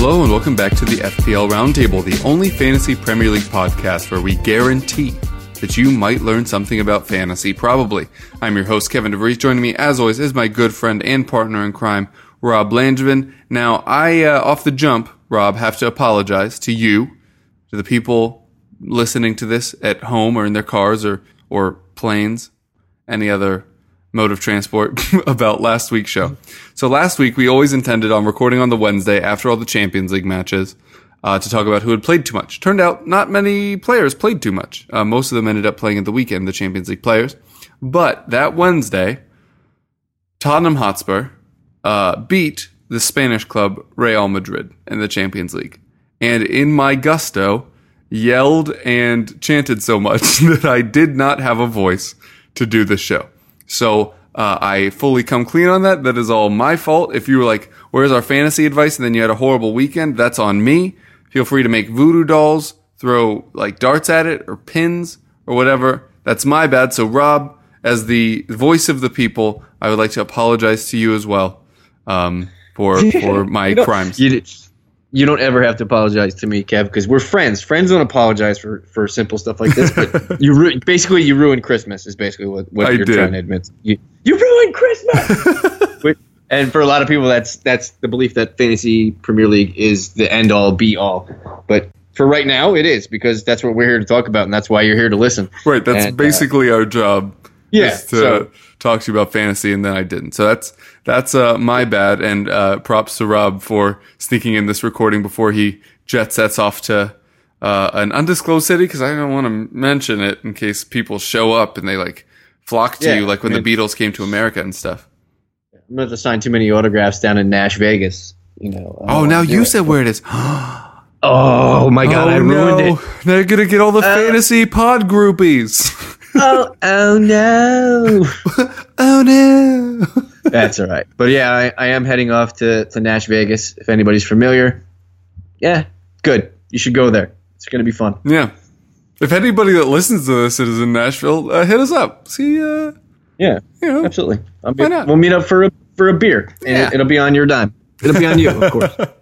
Hello and welcome back to the FPL Roundtable, the only fantasy Premier League podcast where we guarantee that you might learn something about fantasy, probably. I'm your host, Kevin DeVries. Joining me, as always, is my good friend and partner in crime, Rob Langevin. Now, I, uh, off the jump, Rob, have to apologize to you, to the people listening to this at home or in their cars or, or planes, any other mode of transport about last week's show. So last week we always intended on recording on the Wednesday after all the Champions League matches uh, to talk about who had played too much. Turned out not many players played too much. Uh, most of them ended up playing at the weekend, the Champions League players. But that Wednesday, Tottenham Hotspur uh, beat the Spanish club Real Madrid in the Champions League. And in my gusto, yelled and chanted so much that I did not have a voice to do the show. So uh, I fully come clean on that. That is all my fault. If you were like, "Where's our fantasy advice?" and then you had a horrible weekend, that's on me. Feel free to make voodoo dolls, throw like darts at it or pins or whatever. That's my bad. So Rob, as the voice of the people, I would like to apologize to you as well um, for for my You crimes. You, you don't ever have to apologize to me, Kev, because we're friends. Friends don't apologize for, for simple stuff like this. But you ru- basically you ruined Christmas. Is basically what, what I you're did. trying to admit. You you ruined Christmas. But- and for a lot of people, that's that's the belief that fantasy Premier League is the end all be all. But for right now, it is because that's what we're here to talk about, and that's why you're here to listen. Right, that's And, uh, basically our job. Yeah, to so- talk to you about fantasy, and then I didn't. So that's that's uh, my bad, and uh, props to Rob for sneaking in this recording before he jet sets off to uh, an undisclosed city because I don't want to mention it in case people show up and they like flock to Yeah, you, like when I the Beatles came to America and stuff. I'm going to sign too many autographs down in Nash Vegas. You know. Oh, uh, now you yeah. said where it is. Oh my god, oh, I ruined no. it. They're gonna get all the fantasy pod groupies. Oh, oh no. oh no. That's all right. But yeah, I, I am heading off to, to Nash Vegas. If anybody's familiar, yeah, good. You should go there. It's going to be fun. Yeah. If anybody that listens to this is in Nashville, uh, hit us up. See, uh, Yeah, you know, absolutely. I'll be, Why not? We'll meet up for a, for a beer. And Yeah. it, it'll be on your dime. It'll be on you, of course.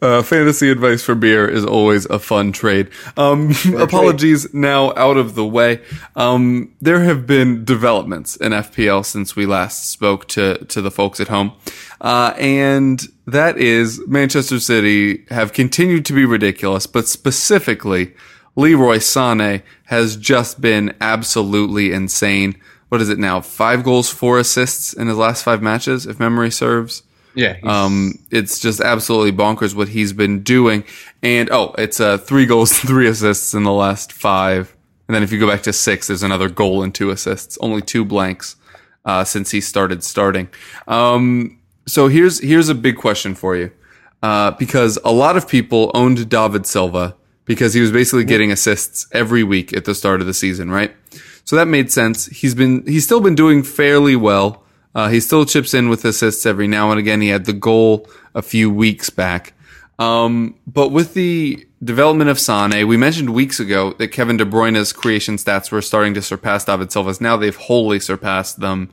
uh, fantasy advice for beer is always a fun trade. Um, apologies now out of the way. Um, there have been developments in FPL since we last spoke to, to the folks at home. Uh, and that is Manchester City have continued to be ridiculous, but specifically Leroy Sané has just been absolutely insane. What is it now? Five goals, four assists in his last five matches, if memory serves. Yeah. Um, it's just absolutely bonkers what he's been doing. And oh, it's uh, three goals, three assists in the last five. And then if you go back to six, there's another goal and two assists. Only two blanks uh, since he started starting. Um, so here's here's a big question for you, uh, because a lot of people owned David Silva because he was basically getting assists every week at the start of the season, right? So that made sense. He's been he's still been doing fairly well. Uh, he still chips in with assists every now and again. He had the goal a few weeks back. Um, but with the development of Sane, we mentioned weeks ago that Kevin De Bruyne's creation stats were starting to surpass David Silva's. Now they've wholly surpassed them.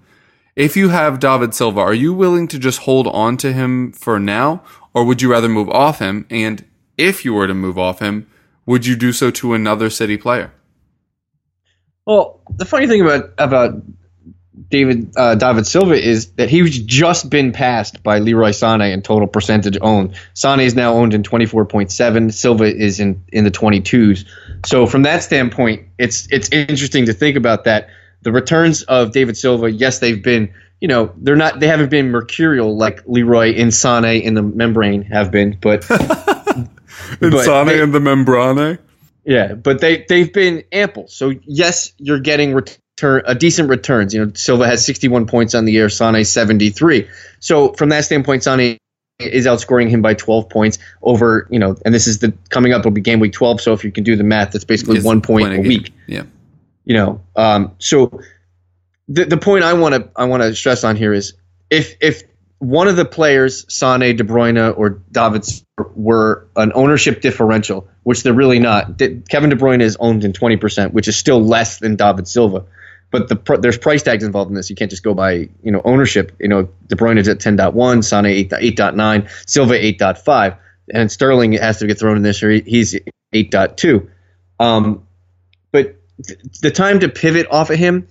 If you have David Silva, are you willing to just hold on to him for now, or would you rather move off him? And if you were to move off him, would you do so to another City player? Well, the funny thing about about David uh, David Silva is that he's just been passed by Leroy Sané in total percentage owned. Sané is now owned in 24.7. Silva is in in the 22s. So from that standpoint, it's it's interesting to think about that. The returns of David Silva, yes, they've been you know they're not they haven't been mercurial like Leroy in Sané in the membrane have been, but in Sané in the membrane. Yeah, but they they've been ample. So yes, you're getting return a decent returns. You know, Silva has 61 points on the year, Sané 73. So from that standpoint, Sané is outscoring him by 12 points over. You know, and this is the coming up will be game week 12. So if you can do the math, that's basically It's one point, point a week. Yeah. You know, um, so the the point I want to I want to stress on here is if if one of the players, Sane, De Bruyne, or David were an ownership differential, which they're really not. Kevin De Bruyne is owned in 20%, which is still less than David Silva. But the pr- there's price tags involved in this. You can't just go by you know ownership. You know, De Bruyne is at 10.1, Sane 8, 8.9, Silva 8.5, and Sterling has to get thrown in this. Or he's 8.2. Um, but th- the time to pivot off of him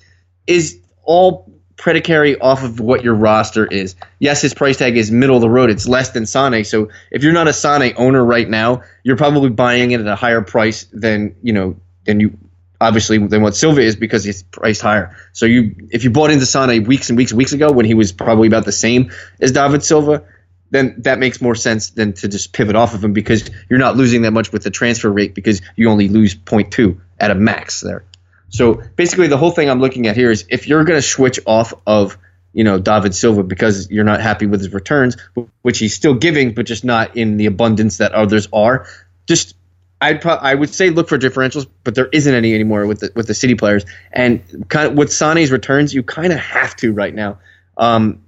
is all predicary off of what your roster is. Yes, his price tag is middle of the road. It's less than Sane. So if you're not a Sane owner right now, you're probably buying it at a higher price than you know than you obviously than what Silva is because he's priced higher. So you if you bought into Sane weeks and weeks and weeks ago when he was probably about the same as David Silva, then that makes more sense than to just pivot off of him because you're not losing that much with the transfer rate because you only lose 0.2 at a max there. So basically, the whole thing I'm looking at here is if you're going to switch off of you know David Silva because you're not happy with his returns, which he's still giving, but just not in the abundance that others are. Just I'd pro- I would say look for differentials, but there isn't any anymore with the with the city players. And kind of with Sane's returns, you kind of have to right now. Um,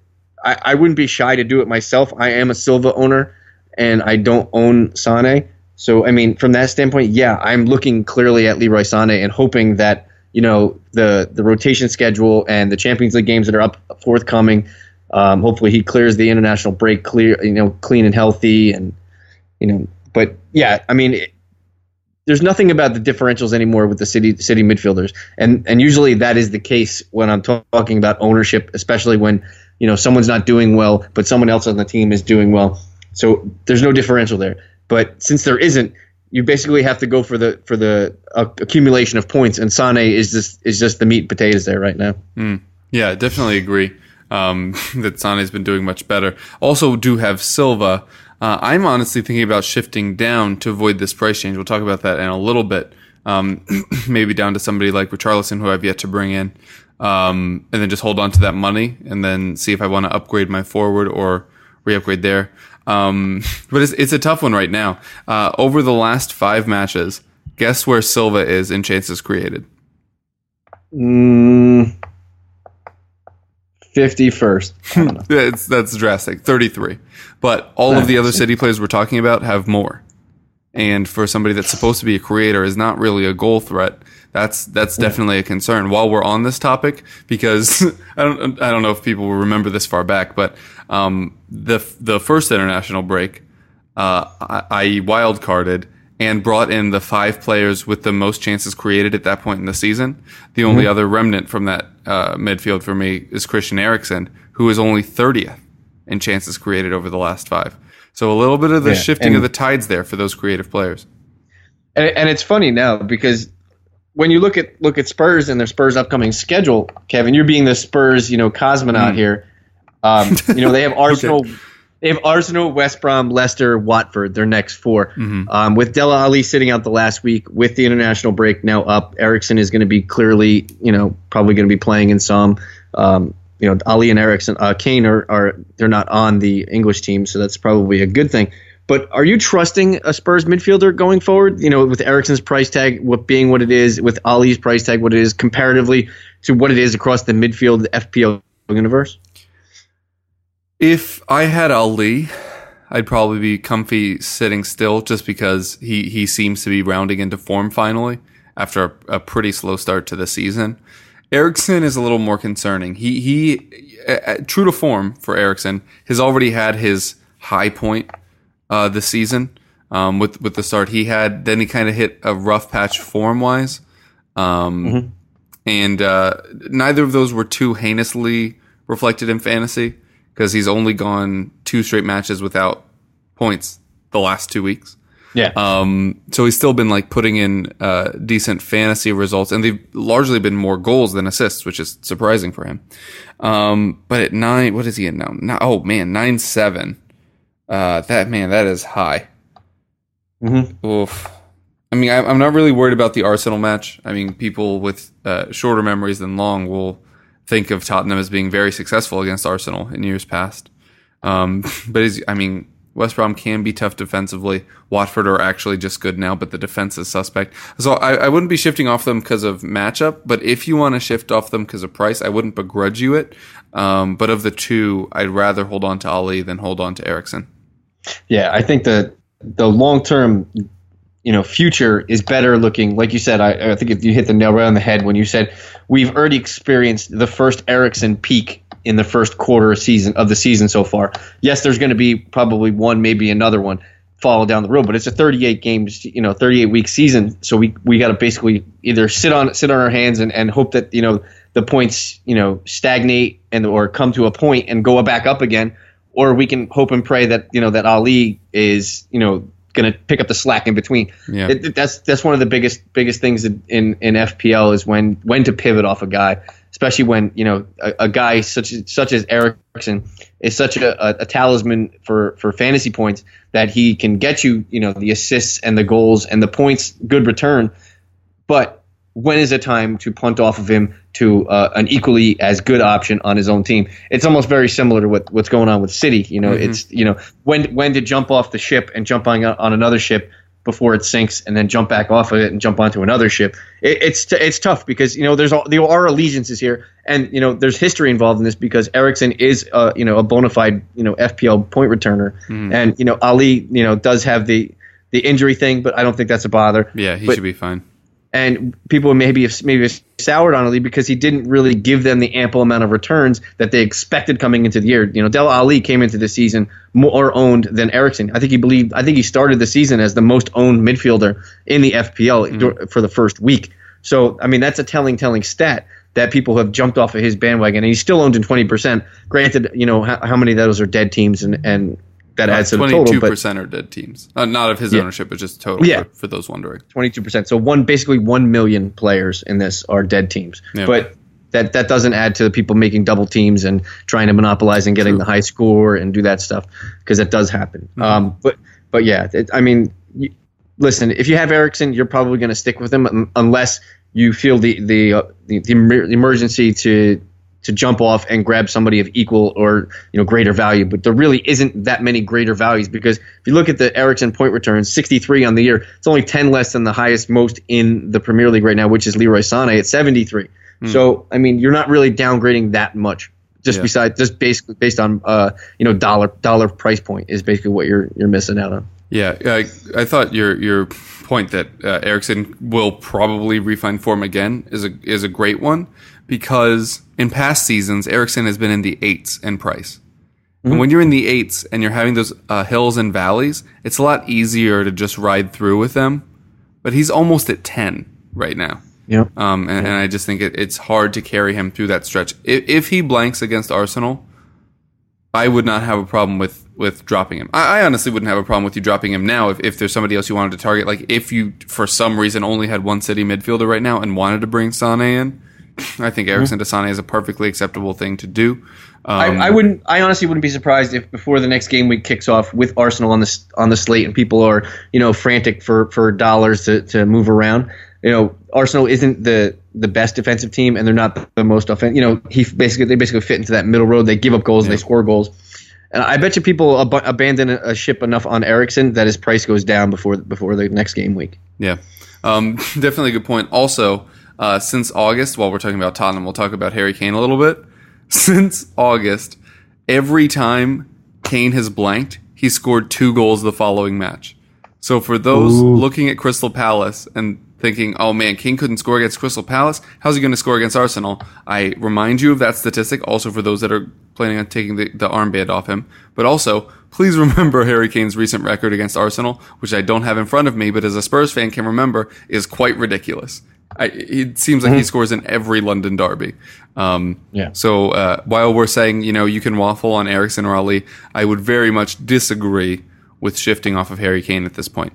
I, I wouldn't be shy to do it myself. I am a Silva owner, and I don't own Sane. So I mean, from that standpoint, yeah, I'm looking clearly at Leroy Sané and hoping that you know the the rotation schedule and the Champions League games that are up forthcoming. Um, hopefully, he clears the international break clear, you know, clean and healthy, and you know. But yeah, I mean, it, there's nothing about the differentials anymore with the city city midfielders, and and usually that is the case when I'm ta- talking about ownership, especially when you know someone's not doing well, but someone else on the team is doing well. So there's no differential there. But since there isn't, you basically have to go for the for the accumulation of points, and Sane is just is just the meat and potatoes there right now. Yeah, definitely agree um, that Sane's been doing much better. Also, do have Silva. Uh, I'm honestly thinking about shifting down to avoid this price change. We'll talk about that in a little bit. Um, maybe down to somebody like Richarlison, who I've yet to bring in, um, and then just hold on to that money, and then see if I want to upgrade my forward or re-upgrade there. Um, but it's, it's a tough one right now. Uh, over the last five matches, guess where Silva is in chances created? Mm, Fifty first. Yeah, it's that's drastic. Thirty three. But all of the other city players we're talking about have more. And for somebody that's supposed to be a creator is not really a goal threat. That's that's definitely a concern. While we're on this topic, because I don't I don't know if people will remember this far back, but um, the the first international break, uh, I, I wild carded and brought in the five players with the most chances created at that point in the season. The only other remnant from that uh, midfield for me is Christian Eriksen, who is only 30th in chances created over the last five. So a little bit of the Yeah, shifting of the tides there for those creative players. And, and it's funny now because when you look at look at Spurs and their Spurs upcoming schedule, Kevin, you're being the Spurs, you know, cosmonaut here. Um, you know, they have Arsenal, they have Arsenal, West Brom, Leicester, Watford. Their next 4 um, with Dele Alli sitting out the last week with the international break now up. Eriksen is going to be clearly, you know, probably going to be playing in some. Um, you know, Alli and Eriksen, uh, Kane are, are they're not on the English team, so that's probably a good thing. But are you trusting a Spurs midfielder going forward? You know, with Eriksen's price tag what being what it is, with Alli's price tag what it is, comparatively to what it is across the midfield FPL universe. If I had Alli, I'd probably be comfy sitting still just because he, he seems to be rounding into form finally after a, a pretty slow start to the season. Eriksen is a little more concerning. He he uh, true to form for Eriksen has already had his high point uh, this season um, with with the start he had. Then he kind of hit a rough patch form wise, um, and uh, neither of those were too heinously reflected in fantasy because he's only gone two straight matches without points the last two weeks. Yeah. Um, so he's still been like putting in uh, decent fantasy results, and they've largely been more goals than assists, which is surprising for him. Um, but at nine, what is he at now? oh man, nine seven. Uh, that man, that is high. Mm-hmm. Oof. I mean, I, I'm not really worried about the Arsenal match. I mean, people with uh, shorter memories than long will think of Tottenham as being very successful against Arsenal in years past. Um, but as, I mean, West Brom can be tough defensively. Watford are actually just good now, but the defense is suspect. So I, I wouldn't be shifting off them because of matchup, but if you want to shift off them because of price, I wouldn't begrudge you it. Um, but of the two, I'd rather hold on to Alli than hold on to Eriksen. Yeah, I think the the long term, you know, future is better looking. Like you said, I, I think if you hit the nail right on the head when you said we've already experienced the first Eriksen peak in the first quarter of season of the season so far. Yes, there's going to be probably one, maybe another one follow down the road, but it's a 38 games, you know, 38 week season. So we we got to basically either sit on sit on our hands and, and hope that you know the points you know stagnate and or come to a point and go back up again, or we can hope and pray that you know that Alli is you know going to pick up the slack in between. Yeah. It, that's that's one of the biggest biggest things in, in, in FPL is when when to pivot off a guy, especially when you know a, a guy such as, such as Eriksen is such a, a, a, talisman for for fantasy points that he can get you you know the assists and the goals and the points, good return, but when is it time to punt off of him to uh, an equally as good option on his own team? It's almost very similar to what, what's going on with City. You know, mm-hmm. it's you know when when to jump off the ship and jump on on another ship before it sinks, and then jump back off of it and jump onto another ship. It, it's t- it's tough because you know there's all, there are allegiances here, and you know there's history involved in this because Eriksen is uh, you know a bona fide you know FPL point returner, mm. and you know Alli you know does have the the injury thing, but I don't think that's a bother. Yeah, he but, should be fine and people maybe maybe soured on Alli because he didn't really give them the ample amount of returns that they expected coming into the year. You know, Dele Alli came into the season more owned than Eriksen. I think he believed. I think he started the season as the most owned midfielder in the FPL mm-hmm. for the first week. So I mean, that's a telling telling stat that people have jumped off of his bandwagon, and he's still owned in twenty percent. Granted, you know how, how many of those are dead teams and and that adds to the total. Twenty-two percent are dead teams, uh, not of his yeah. ownership, but just total. Yeah. For, for those wondering, twenty-two percent. So one, basically, one million players in this are dead teams. Yeah. But that that doesn't add to the people making double teams and trying to monopolize and getting True. the high score and do that stuff because that does happen. Mm-hmm. Um, but but yeah, it, I mean, you, listen, if you have Eriksen, you're probably going to stick with him unless you feel the the, uh, the the emergency to to jump off and grab somebody of equal or you know greater value. But there really isn't that many greater values because if you look at the Eriksen point returns, 63 on the year, it's only 10 less than the highest most in the Premier League right now, which is Leroy Sané at 73. Mm. So I mean, you're not really downgrading that much. Just yeah. besides, just basically based on uh, you know dollar dollar price point is basically what you're you're missing out on. Yeah, I, I thought your your point that uh, Eriksen will probably refine form again is a is a great one because in past seasons, Eriksen has been in the eights in price. Mm-hmm. And when you're in the eights and you're having those uh, hills and valleys, it's a lot easier to just ride through with them. But he's almost at 10 right now. Yeah. Um, and, and, I just think it, it's hard to carry him through that stretch. If, if, he blanks against Arsenal, I would not have a problem with, with dropping him. I, I, honestly wouldn't have a problem with you dropping him now if, if there's somebody else you wanted to target. Like if you, for some reason, only had one City midfielder right now and wanted to bring Sane in, I think Eriksen mm-hmm. Sane is a perfectly acceptable thing to do. Um, I, I, wouldn't. I honestly wouldn't be surprised if before the next game week kicks off with Arsenal on the on the slate and people are you know frantic for for dollars to to move around. You know, Arsenal isn't the the best defensive team, and they're not the most offensive. You know, he basically they basically fit into that middle road. They give up goals yeah. and they score goals. And I bet you people ab- abandon a ship enough on Eriksen that his price goes down before before the next game week. Yeah, um, definitely a good point. Also, uh, since August, while we're talking about Tottenham, we'll talk about Harry Kane a little bit. Since August, every time Kane has blanked, he scored two goals the following match. So for those Ooh. looking at Crystal Palace and thinking, oh man, Kane couldn't score against Crystal Palace, how's he going to score against Arsenal? I remind you of that statistic also for those that are planning on taking the, the armband off him. But also, please remember Harry Kane's recent record against Arsenal, which I don't have in front of me, but as a Spurs fan can remember, is quite ridiculous. I, it seems like he scores in every London derby. Um, Yeah. So uh, while we're saying you know you can waffle on Eriksen or Alli, I would very much disagree with shifting off of Harry Kane at this point.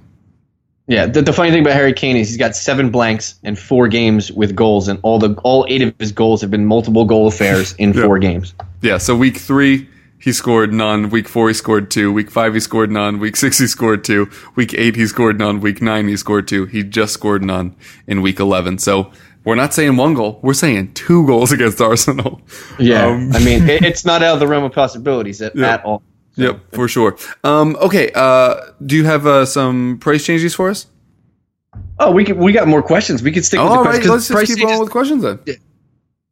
Yeah, the, the funny thing about Harry Kane is he's got seven blanks and four games with goals, and all the all eight of his goals have been multiple goal affairs in four games. Yeah. So week three he scored none. Week four he scored two. Week five he scored none. Week six he scored two. Week eight he scored none. Week nine he scored two. He just scored none in week eleven. So. We're not saying one goal. We're saying two goals against Arsenal. Yeah, Um, I mean it, it's not out of the realm of possibilities at, Yeah. at all. Yep, for sure. Um, okay, uh, do you have uh, some price changes for us? Oh, we could, we got more questions. We could stick with the right, questions 'cause let's just keep with questions then.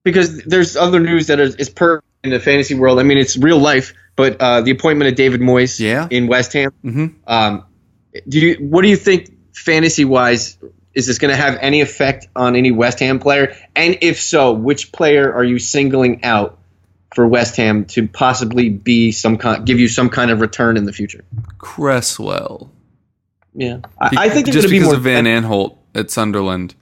because there's other news that is, is per in the fantasy world. I mean, it's real life, but uh, the appointment of David Moyes Yeah. in West Ham. Mhm. Um, do you what do you think fantasy wise? Is this going to have any effect on any West Ham player? And if so, which player are you singling out for West Ham to possibly be some kind, give you some kind of return in the future? Cresswell. Yeah, I, I think just because more. of Van Aanholt at Sunderland,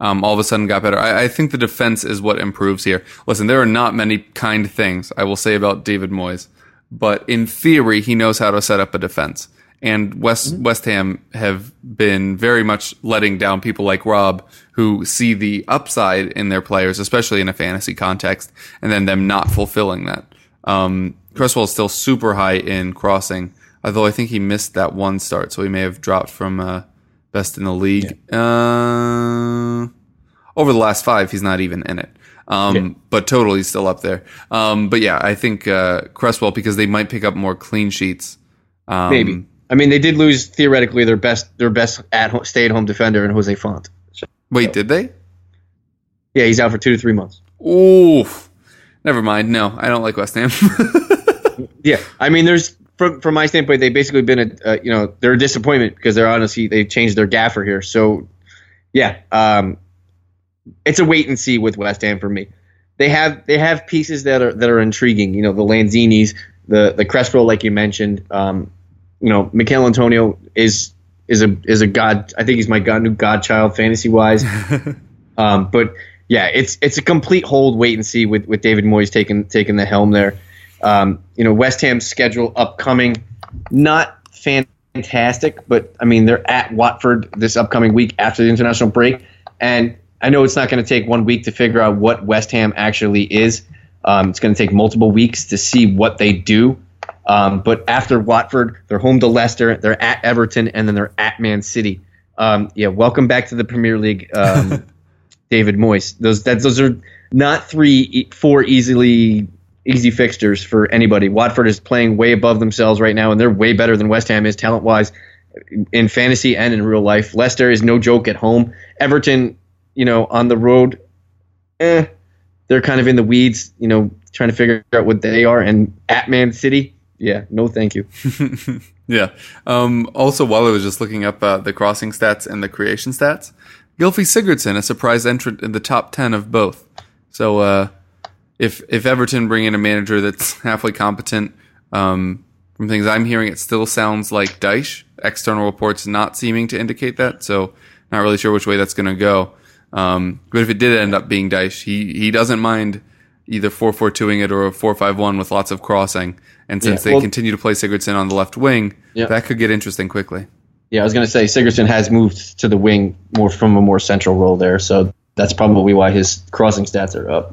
um, all of a sudden got better. I, I think the defense is what improves here. Listen, there are not many kind things I will say about David Moyes, but in theory, he knows how to set up a defense. And West Mm-hmm. West Ham have been very much letting down people like Rob, who see the upside in their players, especially in a fantasy context, and then them not fulfilling that. Um, Cresswell is still super high in crossing, although I think he missed that one start, so he may have dropped from uh, best in the league. Uh, over the last five, he's not even in it. Um, But totally still up there. Um, but yeah, I think uh, Cresswell because they might pick up more clean sheets. Um, Maybe. I mean, they did lose theoretically their best their best at home, stay at home defender in Jose Fonte. So, Wait, did they? yeah, he's out for two to three months. Oof. Never mind. No, I don't like West Ham. Yeah, I mean, there's from from my standpoint, they've basically been a uh, you know they're a disappointment because they're honestly they've changed their gaffer here. So yeah, um, it's a wait and see with West Ham for me. They have they have pieces that are that are intriguing. You know, the Lanzinis, the the Cresswell, like you mentioned. Um, you know, Michael Antonio is is a is a god. I think he's my god new godchild fantasy wise. um, but yeah, it's it's a complete hold wait and see with with David Moyes taking taking the helm there. Um, you know, West Ham's schedule upcoming, not fantastic, but I mean they're at Watford this upcoming week after the international break, and I know it's not going to take one week to figure out what West Ham actually is. Um, it's going to take multiple weeks to see what they do. Um, but after Watford, they're home to Leicester, they're at Everton, and then they're at Man City. Um, yeah, welcome back to the Premier League, um, David Moyes. Those that those are not three, four easily easy fixtures for anybody. Watford is playing way above themselves right now, and they're way better than West Ham is talent wise in fantasy and in real life. Leicester is no joke at home. Everton, you know, on the road, eh, they're kind of in the weeds, you know, trying to figure out what they are. And at Man City, yeah, no, thank you. yeah. Um, also, while I was just looking up uh, the crossing stats and the creation stats, Gylfi Sigurdsson, a surprise entrant in the top 10 of both. So, uh, if if Everton bring in a manager that's halfway competent, um, from things I'm hearing, it still sounds like Dyche. External reports not seeming to indicate that, so not really sure which way that's going to go. Um, but if it did end up being Dyche, he he doesn't mind either four four twoing it or a four five one with lots of crossing. And since Yeah, they well- continue to play Sigurdsson on the left wing, Yeah. that could get interesting quickly. Yeah, I was going to say Sigurdsson has moved to the wing more from a more central role there, so that's probably why his crossing stats are up.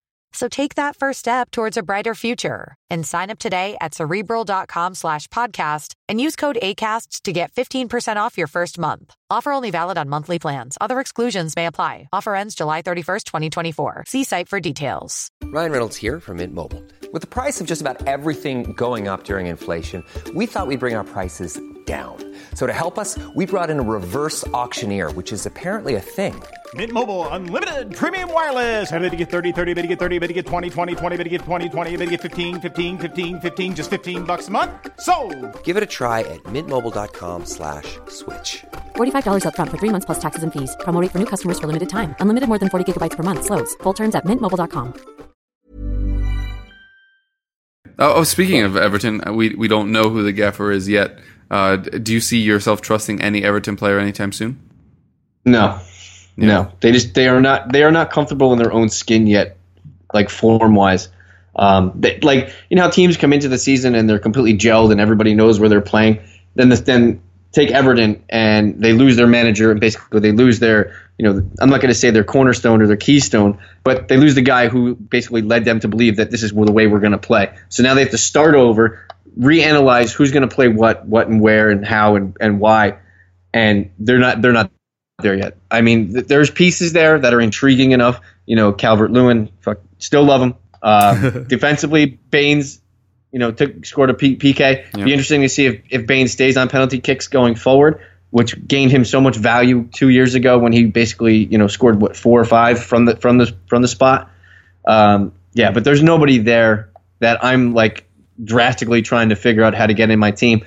So take that first step towards a brighter future and sign up today at cerebral.com slash podcast and use code ACasts to get 15% off your first month. Offer only valid on monthly plans. Other exclusions may apply. Offer ends July 31st, 2024. See site for details. Ryan Reynolds here from Mint Mobile. With the price of just about everything going up during inflation, we thought we'd bring our prices down. So to help us, we brought in a reverse auctioneer, which is apparently a thing. Mint Mobile unlimited premium wireless. Have to get 30, 30, bit to get 30, bit to get 20, 20, 20, bit to get 20, 20, bit to get 15, 15, 15, 15 just 15 bucks a month. So, Give it a try at mintmobile.com slash switch. $45 upfront for three months plus taxes and fees. Promo rate for new customers for limited time. Unlimited more than 40 gigabytes per month. Slows. Full terms at mintmobile.com. Oh, oh, speaking of Everton, uh, we we don't know who the gaffer is yet. Uh, do you see yourself trusting any Everton player anytime soon? No, no, they just they are not they are not comfortable in their own skin yet, like form wise. Um, they, like you know how teams come into the season and they're completely gelled and everybody knows where they're playing. Then the, then take Everton and they lose their manager and basically they lose their you know I'm not going to say their cornerstone or their keystone, but they lose the guy who basically led them to believe that this is the way we're going to play. So now they have to start over, reanalyze who's going to play what, what and where and how and, and why, and they're not they're not there yet. I mean, th- there's pieces there that are intriguing enough. You know, Calvert Lewin, fuck, still love him. Uh, defensively, Baines, you know, took scored a P- PK. Be interesting to see if if Baines stays on penalty kicks going forward, which gained him so much value two years ago when he basically you know scored what four or five from the from the from the spot. Um, yeah, but there's nobody there that I'm like drastically trying to figure out how to get in my team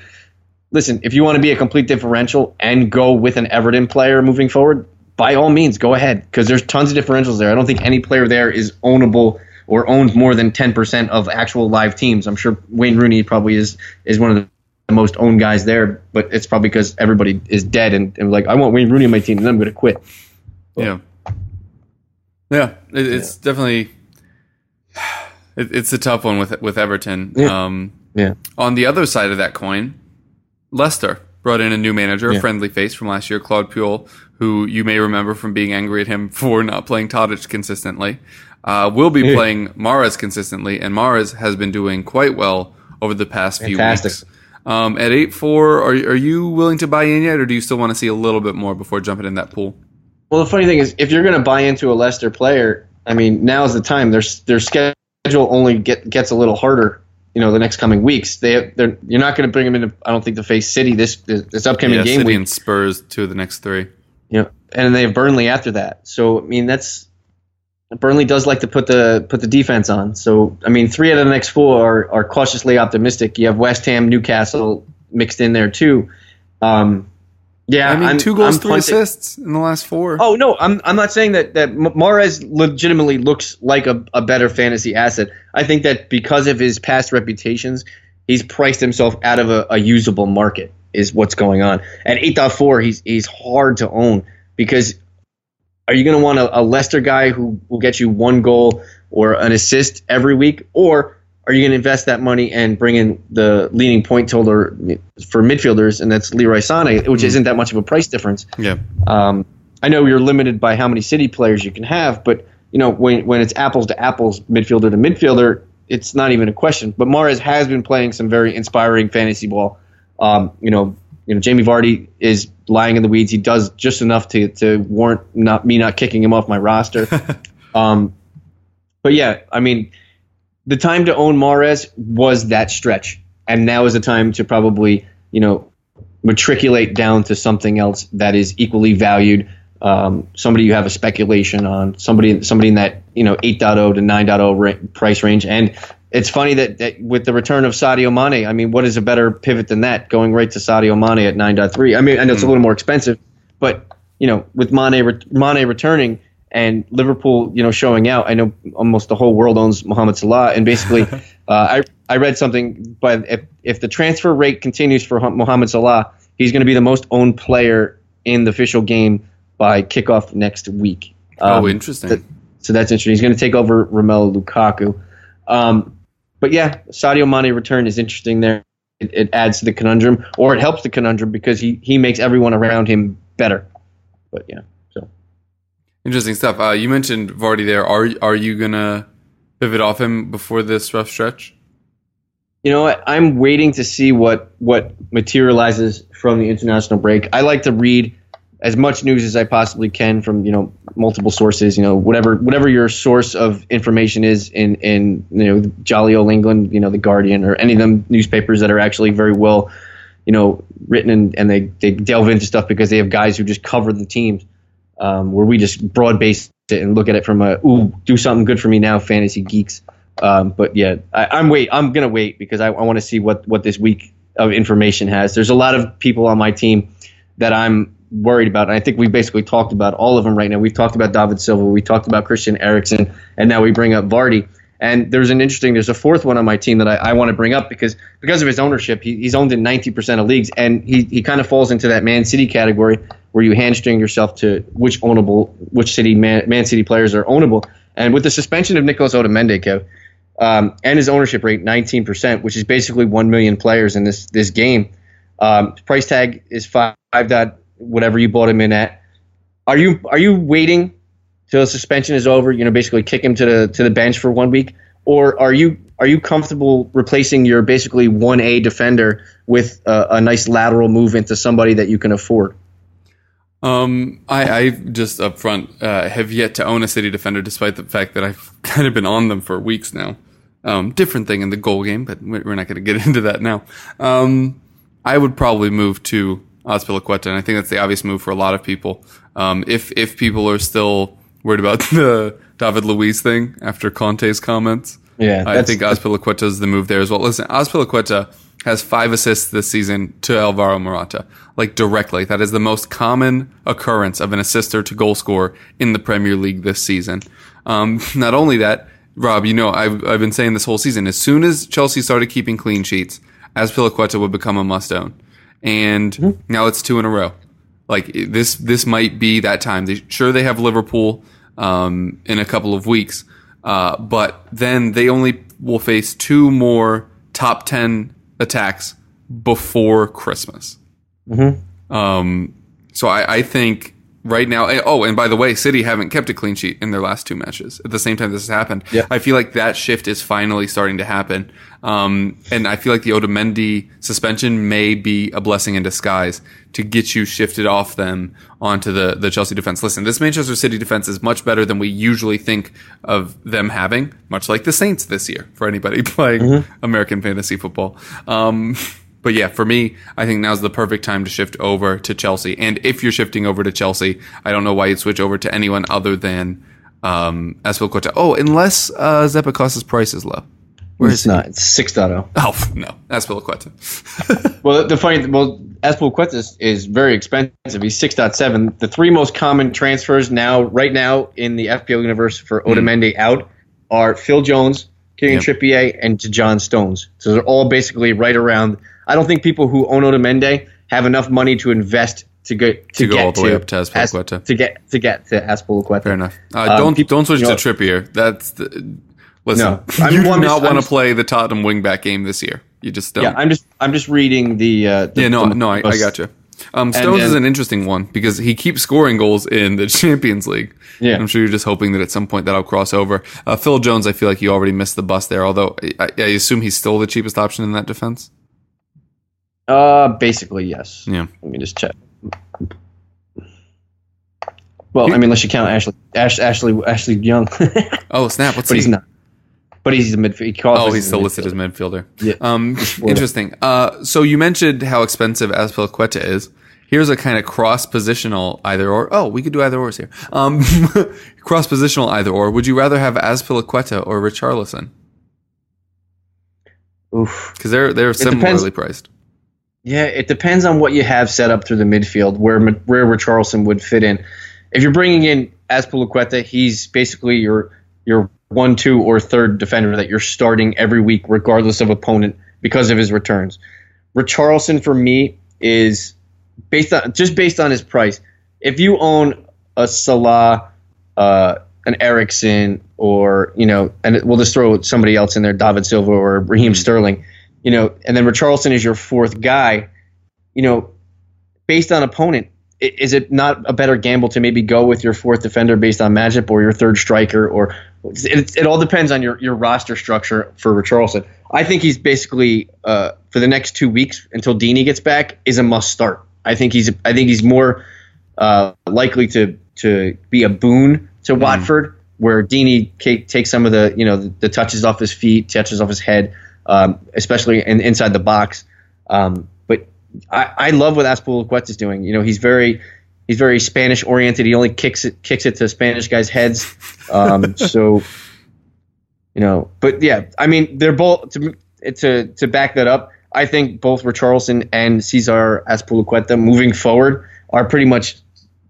listen, if you want to be a complete differential and go with an Everton player moving forward, by all means, go ahead because there's tons of differentials there. I don't think any player there is ownable or owned more than 10% of actual live teams. I'm sure Wayne Rooney probably is is one of the most owned guys there, but it's probably because everybody is dead and, and like, I want Wayne Rooney on my team and I'm going to quit. Yeah, yeah, it, it's definitely it, it's a tough one with with Everton. Yeah. Um, Yeah. on the other side of that coin, Leicester brought in a new manager, a Yeah. friendly face from last year, Claude Puel, who you may remember from being angry at him for not playing Tadic consistently. Uh, will be Yeah. playing Mahrez consistently, and Mahrez has been doing quite well over the past few weeks. Um, at eight four, are are you willing to buy in yet, or do you still want to see a little bit more before jumping in that pool? Well, the funny thing is, if you're going to buy into a Leicester player, I mean, now's the time. Their their schedule only get, gets a little harder. You know, the next coming weeks. They they're you're not going to bring them into. I don't think to face City this this, upcoming Yeah, game City week. and Spurs, two of the next three. You know, and they have Burnley after that. So I mean, that's Burnley does like to put the put the defense on. So I mean, three out of the next four are, are cautiously optimistic. You have West Ham, Newcastle mixed in there too. Um, yeah, I mean, I'm- two goals, I'm three punting- assists in the last four. Oh no, I'm I'm not saying that that Mahrez legitimately looks like a, a better fantasy asset. I think that because of his past reputations, he's priced himself out of a, a usable market. Is what's going on at 8.4. He's he's hard to own because are you going to want a, a Leicester guy who will get you one goal or an assist every week, or are you going to invest that money and bring in the leading point total for midfielders, and that's Leroy Sané, which isn't that much of a price difference. Yeah, Um, I know you're limited by how many city players you can have, but you know when when it's apples to apples, midfielder to midfielder, it's not even a question. But Mahrez has been playing some very inspiring fantasy ball. Um, you know, you know Jamie Vardy is lying in the weeds. He does just enough to to warrant not me not kicking him off my roster. um, but yeah, I mean, the time to own Mahrez was that stretch, and now is the time to probably you know matriculate down to something else that is equally valued. Um, somebody you have a speculation on, somebody somebody in that you know 8.0 to 9.0 ra- price range, and it's funny that, that with the return of Sadio Mane, I mean, what is a better pivot than that? Going right to Sadio Mane at 9.3. I mean, I know it's a little more expensive, but you know, with Mane Mane returning and Liverpool, you know, showing out, I know almost the whole world owns Mohamed Salah, and basically, uh, I I read something, but if if the transfer rate continues for Mohamed Salah, he's going to be the most owned player in the official game by kickoff next week. Oh, Um, interesting. that- so that's interesting. He's going to take over Romelu Lukaku. Um, but yeah, Sadio Mane return is interesting there. It, it adds to the conundrum, or it helps the conundrum because he he makes everyone around him better. But yeah, Interesting stuff. Uh, you mentioned Vardy there. Are are you gonna pivot off him before this rough stretch? You know? I'm waiting to see what what materializes from the international break. I like to read as much news as I possibly can from you know multiple sources. You know whatever whatever your source of information is in in you know jolly old England, you know the Guardian or any of them newspapers that are actually very well you know written and, and they they delve into stuff because they have guys who just cover the teams. Um, where we just broad base it and look at it from a ooh do something good for me now fantasy geeks. Um, but yeah, I, am wait. I'm gonna wait because I, I want to see what what this week of information has. There's a lot of people on my team that I'm worried about, and I think we basically talked about all of them right now. We've talked about David Silva, we talked about Christian Eriksen, and now we bring up Vardy. And there's an interesting, there's a fourth one on my team that I, I want to bring up because because of his ownership, he, he's owned in 90% of leagues, and he, he kind of falls into that Man City category where you hamstring yourself to which ownable, which City Man, Man City players are ownable. And with the suspension of Nicolas Otamendi, Kev, um, and his ownership rate 19%, which is basically 1 million players in this this game, um, price tag is five dot whatever you bought him in at. Are you are you waiting till the suspension is over, you know, basically kick him to the to the bench for one week, or are you are you comfortable replacing your basically one A defender with a, a, nice lateral move into somebody that you can afford? Um, I, I just up front uh, have yet to own a city defender, despite the fact that I've kind of been on them for weeks now. Um, different thing in the goal game, but we're not going to get into that now. Um, I would probably move to Azpilicueta, and I think that's the obvious move for a lot of people. Um, if if people are still worried about the David Luiz thing after Conte's comments. Yeah, I think Azpilicueta is the move there as well. Listen, Azpilicueta has five assists this season to Alvaro Morata, like directly. That is the most common occurrence of an assister to goal scorer in the Premier League this season. Um, not only that, Rob, you know, I've, I've been saying this whole season, as soon as Chelsea started keeping clean sheets, Azpilicueta would become a must own. And mm-hmm. now it's two in a row. Like this, this might be that time. They, sure, they have Liverpool um, in a couple of weeks. Uh, but then they only will face two more top 10 attacks before Christmas. Mm-hmm. Um, so I, I, think right now, oh, and by the way, City haven't kept a clean sheet in their last two matches at the same time this has happened. Yeah. I feel like that shift is finally starting to happen. Um, and I feel like the Otamendi suspension may be a blessing in disguise to get you shifted off them onto the, the Chelsea defense. Listen, this Manchester City defense is much better than we usually think of them having, much like the Saints this year for anybody playing mm-hmm. American fantasy football. Um, but yeah, for me, I think now's the perfect time to shift over to Chelsea. And if you're shifting over to Chelsea, I don't know why you'd switch over to anyone other than um, Azpilicueta. Oh, unless uh, Zappacosta's price is low. Where it's not. It's 6.0. Oh, no. Azpilicueta. well, the funny well, Azpilicueta is, is very expensive. He's 6.7. The three most common transfers now, right now in the FPL universe for hmm. Otamendi mm. out are Phil Jones, Kieran yep. Trippier, and John Stones. So they're all basically right around. I don't think people who own Otamendi have enough money to invest to get to, to go all the to, way up to Azpilicueta. to get to get to Azpilicueta. Fair enough. Uh, um, don't people, don't switch you know, to Trippier. That's the, Listen, no, you do not want to play the Tottenham wingback game this year. You just don't. Yeah, I'm just I'm just reading the. Uh, the yeah, no, the no, I, I got you. Um, Stones and, and, is an interesting one because he keeps scoring goals in the Champions League. Yeah, I'm sure you're just hoping that at some point that'll cross over. Uh, Phil Jones, I feel like you already missed the bus there. Although I, I, assume he's still the cheapest option in that defense. Uh, basically yes. Yeah. Let me just check. Well, I mean, unless you count Ashley, Ash, Ashley, Ashley Young. oh snap! What's but he? he's not but he's a midfielder. He oh, he's still listed as midfielder. Yeah. Um, interesting. Uh, so you mentioned how expensive Azpilicueta is. Here's a kind of cross positional either or. Oh, we could do either ors here. Um, cross positional either or. Would you rather have Azpilicueta or Richarlison? Oof. Because they're they're similarly priced. Yeah, it depends on what you have set up through the midfield, where where Richarlison would fit in. If you're bringing in Azpilicueta, he's basically your your one, two, or third defender that you're starting every week, regardless of opponent, because of his returns. Richarlison for me is based on just based on his price. If you own a Salah, uh, an Eriksen, or you know, and we'll just throw somebody else in there, David Silva or Raheem mm-hmm. Sterling, you know, and then Richarlison is your fourth guy, you know, based on opponent, is it not a better gamble to maybe go with your fourth defender based on matchup or your third striker or it, it all depends on your, your roster structure for Richarlison. I think he's basically uh, for the next two weeks until Deeney gets back is a must start. I think he's I think he's more uh, likely to to be a boon to Watford, where Deeney ca- takes some of the you know the, the touches off his feet, touches off his head, um, especially in, inside the box. Um, but I, I love what Azpilicueta is doing. You know, he's very he's very Spanish oriented. He only kicks it kicks it to Spanish guys' heads. Um, so you know, but yeah, I mean, they're both to to to back that up. I think both Richarlison and Cesar Azpilicueta moving forward are pretty much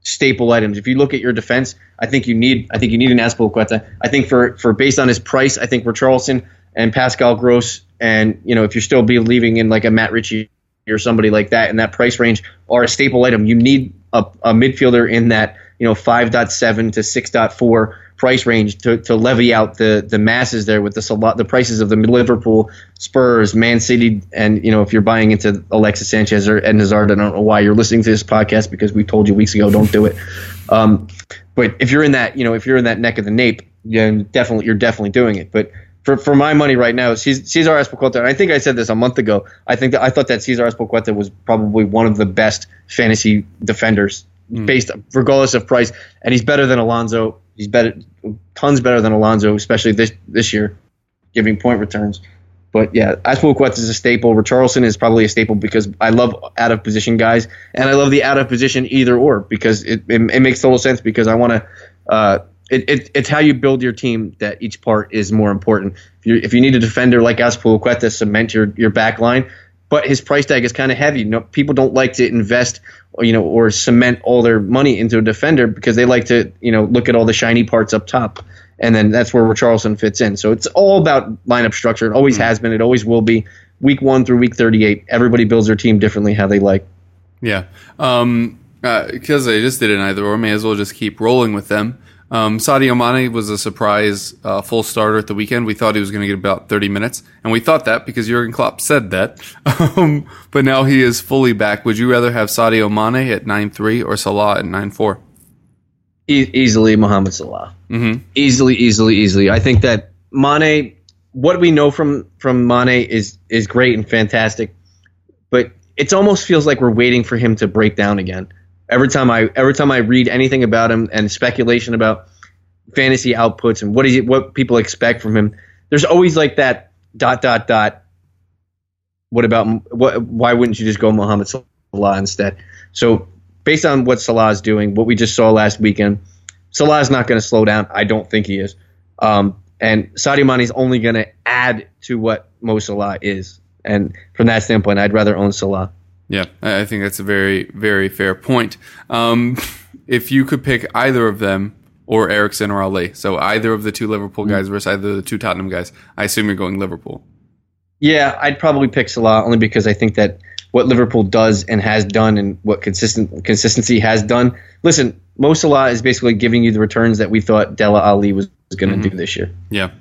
staple items. If you look at your defense, I think you need I think you need an Aspilicueta. I think for for based on his price, I think Richarlison and Pascal Gross and you know if you're still believing in like a Matt Ritchie or somebody like that in that price range are a staple item. You need a, a midfielder in that you know 5.7 to 6.4 price range to, to levy out the the masses there with the the prices of the Liverpool, Spurs, Man City, and you know if you're buying into Alexis Sanchez or Eden Hazard, I don't know why you're listening to this podcast because we told you weeks ago don't do it. Um, but if you're in that you know if you're in that neck of the nape, then definitely you're definitely doing it. But for, for my money right now, Ces- Cesar Azpilicueta, and I think I said this a month ago. I think that I thought that Cesar Azpilicueta was probably one of the best fantasy defenders, based regardless of price, and he's better than Alonso. He's better, tons better than Alonso, especially this this year, giving point returns. But yeah, Azpilicueta is a staple. Richarlison is probably a staple because I love out of position guys, and I love the out of position either or because it it, it makes total sense because I want to. Uh, it, it, it's how you build your team that each part is more important. If you if you need a defender like Azpilicueta, cement your your back line, but his price tag is kind of heavy. You know, people don't like to invest, or, you know, or cement all their money into a defender because they like to, you know, look at all the shiny parts up top, and then that's where Richarlison fits in. So it's all about lineup structure. It always has been. It always will be. Week one through week thirty-eight, everybody builds their team differently how they like. Yeah. Um, because I just did an either or, may as well just keep rolling with them. Um, Sadio Mane was a surprise uh, full starter at the weekend. We thought he was going to get about 30 minutes, and we thought that because Jurgen Klopp said that. Um, but now he is fully back. Would you rather have Sadio Mane at 9-3 or Salah at 9-4? E- easily Mohamed Salah. Mm-hmm. Easily, easily, easily. I think that Mane, what we know from from Mane is is great and fantastic, but it almost feels like we're waiting for him to break down again. Every time I every time I read anything about him and speculation about fantasy outputs and what is what people expect from him, there's always like that dot dot dot. What about what? Why wouldn't you just go Mohamed Salah instead? So based on what Salah is doing, what we just saw last weekend, Salah is not going to slow down. I don't think he is. Um, and Sadio is only going to add to what Mo Salah is. And from that standpoint, I'd rather own Salah. Yeah, I think that's a very, very fair point. Um, if you could pick either of them or Eriksen or Alli, so either of the two Liverpool guys versus either of the two Tottenham guys, I assume you're going Liverpool. Yeah, I'd probably pick Salah only because I think that what Liverpool does and has done and what consistent consistency has done. Listen, Mo Salah is basically giving you the returns that we thought Dele Alli was, was going to do this year. Yeah.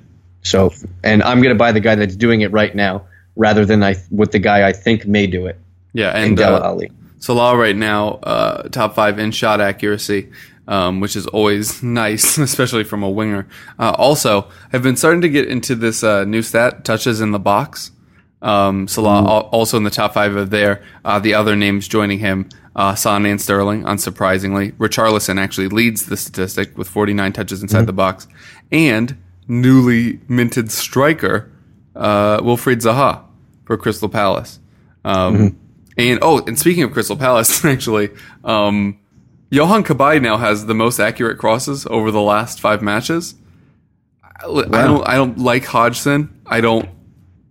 So, and I'm going to buy the guy that's doing it right now rather than I with the guy I think may do it. Yeah, And and Dele uh, Alli. Salah right now, uh, top five in shot accuracy, um, which is always nice, especially from a winger. Uh, also, I've been starting to get into this uh, new stat: touches in the box. Um, Salah al- also in the top five of there. Uh, the other names joining him: uh, Son and Sterling. Unsurprisingly, Richarlison actually leads the statistic with 49 touches inside the box, and newly minted striker uh, Wilfried Zaha for Crystal Palace. Um, And oh, and speaking of Crystal Palace, actually, um, Yohan Cabaye now has the most accurate crosses over the last five matches. I, I don't, I don't like Hodgson. I don't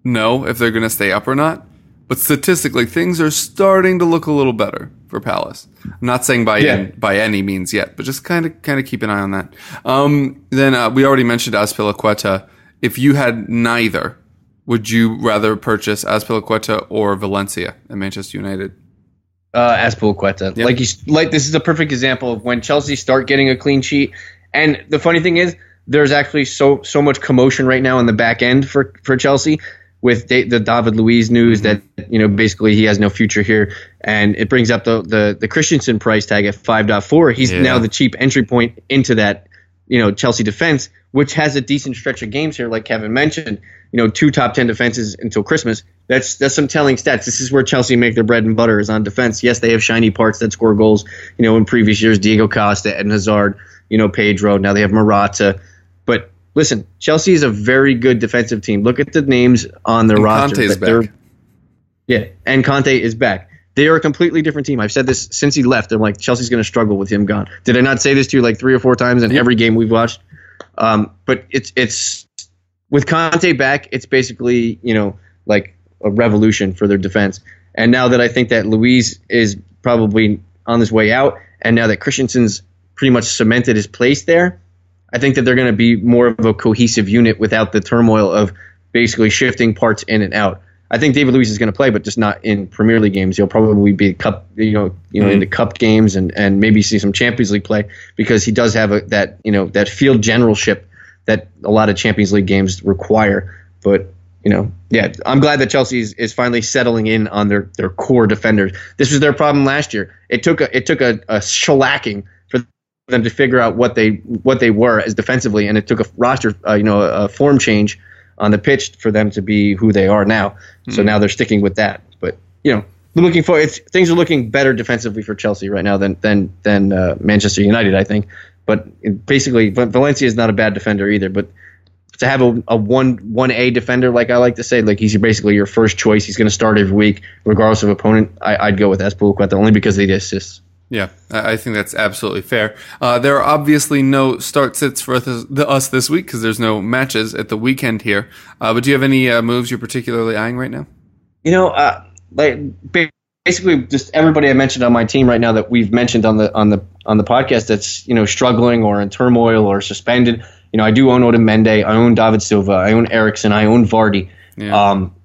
know if they're going to stay up or not. But statistically, things are starting to look a little better for Palace. I'm not saying by Yeah. any, by any means yet, but just kind of kind of keep an eye on that. Um, then uh, we already mentioned Azpilicueta. If you had neither, would you rather purchase Azpilicueta or Valencia at Manchester United? uh, Azpilicueta. Like he's like this is a perfect example of when Chelsea start getting a clean sheet. And the funny thing is, there's actually so so much commotion right now in the back end for for Chelsea. with da- the David Luiz news that you know basically he has no future here, and it brings up the the, the Christensen price tag at 5.4. He's Yeah. now the cheap entry point into that you know Chelsea defense, which has a decent stretch of games here, like Kevin mentioned. You know, two top ten defenses until Christmas. That's that's some telling stats. This is where Chelsea make their bread and butter is on defense. Yes, they have shiny parts that score goals. You know, in previous years, Diego Costa and Hazard. You know, Pedro. Now they have Morata. But listen, Chelsea is a very good defensive team. Look at the names on their And roster. Conte's that back. Yeah, and Conte is back. They are a completely different team. I've said this since he left. I'm like, Chelsea's going to struggle with him gone. Did I not say this to you like three or four times in every game we've watched? Um, but it's it's with Conte back, it's basically you know like a revolution for their defense. And now that I think that Luiz is probably on his way out, and now that Christensen's pretty much cemented his place there, I think that they're going to be more of a cohesive unit without the turmoil of basically shifting parts in and out. I think David Luiz is going to play, but just not in Premier League games. He'll probably be cup, you know, you know, into mm-hmm. cup games and, and maybe see some Champions League play because he does have a, that you know that field generalship that a lot of Champions League games require. But you know, yeah, I'm glad that Chelsea is, is finally settling in on their, their core defenders. This was their problem last year. It took a it took a, a shellacking for them to figure out what they what they were as defensively, and it took a roster, uh, you know, a, a form change on the pitch for them to be who they are now. So now they're sticking with that. But you know, looking for it's, things are looking better defensively for Chelsea right now than than than uh, Manchester United, I think. But basically, Valencia is not a bad defender either. But to have a, a one one A defender, like I like to say, like he's basically your first choice. He's going to start every week, regardless of opponent. I, I'd go with Azpilicueta only because the assists. Yeah, I think that's absolutely fair. Uh, there are obviously no start sits for us, this week because there's no matches at the weekend here. Uh, but do you have any uh, moves you're particularly eyeing right now? You know, uh, like basically just everybody I mentioned on my team right now that we've mentioned on the on the on the podcast that's you know struggling or in turmoil or suspended. You know, I do own Otamendi, I own David Silva, I own Eriksen, I own Vardy. Yeah. Um,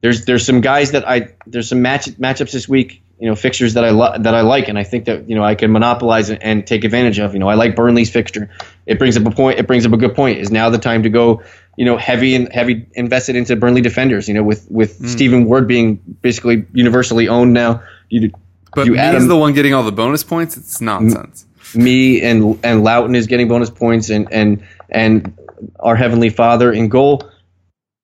there's there's some guys that I there's some match matchups this week. You know, fixtures that I lo- that I like, and I think that you know I can monopolize and, and take advantage of. You know, I like Burnley's fixture. It brings up a point. It brings up a good point. Is now the time to go? You know, heavy and heavy invested into Burnley defenders. You know, with with Hmm. Stephen Ward being basically universally owned now. You But you is the one getting all the bonus points. It's nonsense. Mee and and Lowton is getting bonus points and and and our heavenly Father in goal.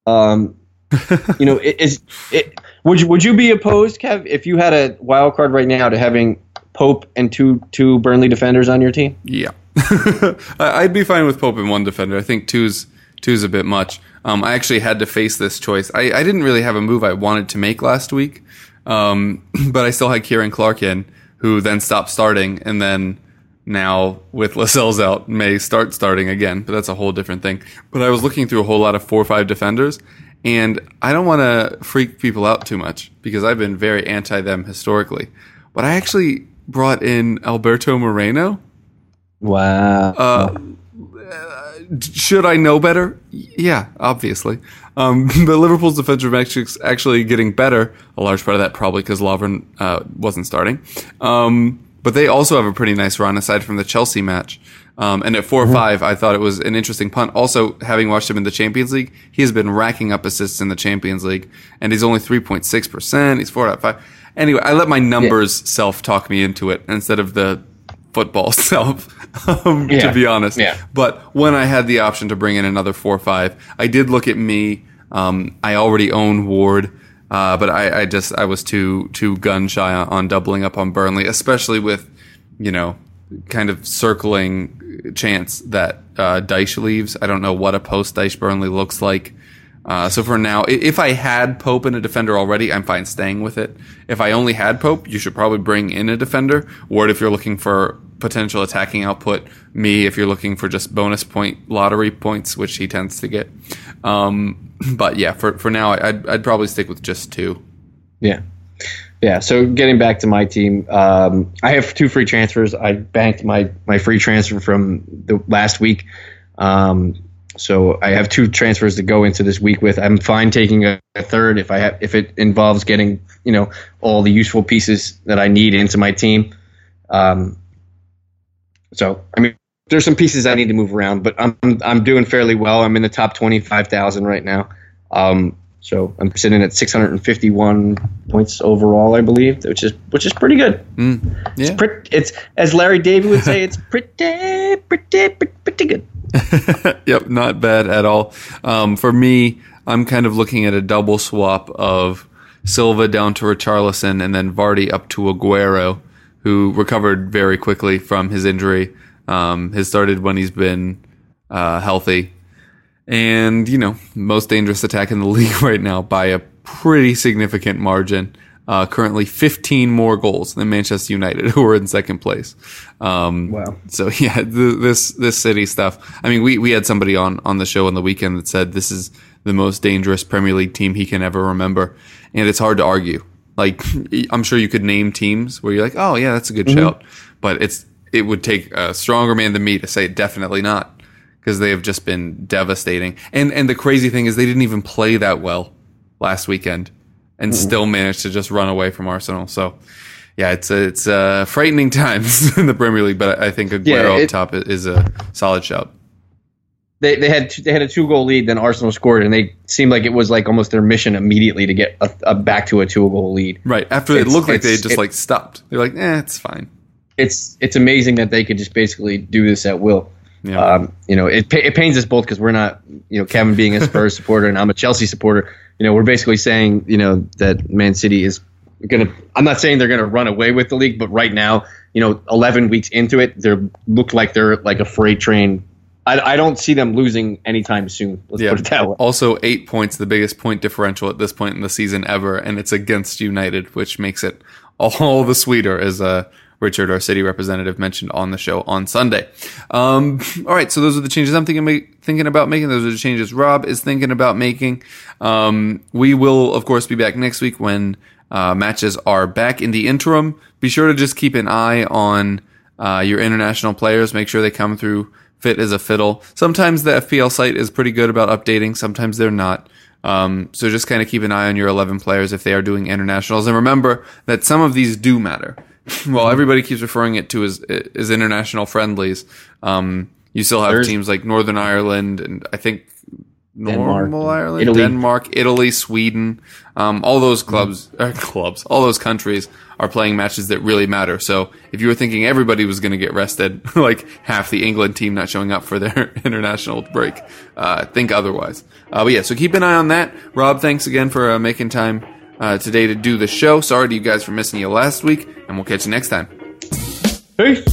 Um, you know, it is it. Would you would you be opposed, Kev, if you had a wild card right now to having Pope and two two Burnley defenders on your team? Yeah, I'd be fine with Pope and one defender. I think two's two's a bit much. Um, I actually had to face this choice. I, I didn't really have a move I wanted to make last week, um, but I still had Ciaran Clark in, who then stopped starting, and then now with Lascelles out may start starting again. But that's a whole different thing. But I was looking through a whole lot of four or five defenders. And I don't want to freak people out too much because I've been very anti them historically. But I actually brought in Alberto Moreno, Wow. Should I know better? Yeah, obviously. Um, but Liverpool's defensive metrics actually getting better. A large part of that probably because Lovren uh, wasn't starting. Um, but they also have a pretty nice run aside from the Chelsea match. Um, and at 4 or 5, I thought it was an interesting punt. Also, having watched him in the Champions League, he has been racking up assists in the Champions League, and he's only 3.6%. He's 4 out of 5. Anyway, I let my numbers self talk me into it instead of the football self, um, Yeah. to be honest. Yeah. But when I had the option to bring in another four or five, I did look at Mee. Um, I already own Ward, uh, but I, I just I was too too gun shy on, on doubling up on Burnley, especially with you know kind of circling chance that uh, Dyche leaves. I don't know what a post Dyche Burnley looks like. Uh, so for now, if I had Pope and a defender already, I'm fine staying with it. If I only had Pope, you should probably bring in a defender. Ward if you're looking for potential attacking output. Mee if you're looking for just bonus point lottery points, which he tends to get. Um, but yeah, for for now, I'd I'd probably stick with just two. Yeah. Yeah. So getting back to my team, um, I have two free transfers. I banked my, my free transfer from the last week. Um, so I have two transfers to go into this week with. I'm fine taking a, a third if I have if it involves getting you know all the useful pieces that I need into my team. Um, so I mean, there's some pieces I need to move around, but I'm I'm doing fairly well. I'm in the top twenty five thousand right now. Um, So I'm sitting at 651 points overall, I believe, which is which is pretty good. Yeah. It's, pretty, it's as Larry David would say, it's pretty pretty pretty, pretty good. yep, not bad at all. Um, for me, I'm kind of looking at a double swap of Silva down to Richarlison and then Vardy up to Aguero, who recovered very quickly from his injury. Um, has started when he's been uh, healthy, and you know most dangerous attack in the league right now by a pretty significant margin. Uh, currently 15 more goals than Manchester United, who are in second place. Um, Wow. So yeah, th this this city stuff. I mean, we we had somebody on on the show on the weekend that said this is the most dangerous Premier League team he can ever remember, and it's hard to argue. Like I'm sure you could name teams where you're like, oh yeah, that's a good shout, but it's it would take a stronger man than me to say definitely not because they have just been devastating. And and the crazy thing is they didn't even play that well last weekend and still managed to just run away from Arsenal. So yeah, it's a, it's uh, frightening times in the Premier League, but I think Aguero Yeah, up top is a solid shout. They, they had they had a two goal lead, then Arsenal scored, and they seemed like it was like almost their mission immediately to get a, a back to a two goal lead. Right after it looked like they just it- like stopped. They're like, eh, it's fine. It's it's amazing that they could just basically do this at will. Yeah. Um, you know, it it pains us both because we're not, you know, Kevin being a Spurs supporter and I'm a Chelsea supporter. You know, we're basically saying, you know, that Man City is gonna. I'm not saying they're gonna run away with the league, but right now, you know, 11 weeks into it, they look like they're like a freight train. I, I don't see them losing anytime soon. Let's Yeah. put it that way. Also, eight points, the biggest point differential at this point in the season ever, and it's against United, which makes it all the sweeter, as uh, Richard, our city representative, mentioned on the show on Sunday. Um, all right, so those are the changes I'm thinking thinking about making. Those are the changes Rob is thinking about making. Um, we will, of course, be back next week when uh, matches are back. In the interim, be sure to just keep an eye on uh, your international players. Make sure they come through fit as a fiddle. Sometimes the FPL site is pretty good about updating. Sometimes they're not. Um, so just kind of keep an eye on your 11 players if they are doing internationals. And remember that some of these do matter. While everybody keeps referring it to as, as international friendlies, um, you still have There's- teams like Northern Ireland and I think Denmark, normal Ireland, Italy. Denmark, Italy, Sweden, um, all those clubs, uh, clubs, all those countries are playing matches that really matter. So if you were thinking everybody was going to get rested, like half the England team not showing up for their international break, uh, think otherwise. Uh, but yeah, so keep an eye on that. Rob, thanks again for uh, making time uh, today to do the show. Sorry to you guys for missing you last week, and we'll catch you next time. Peace.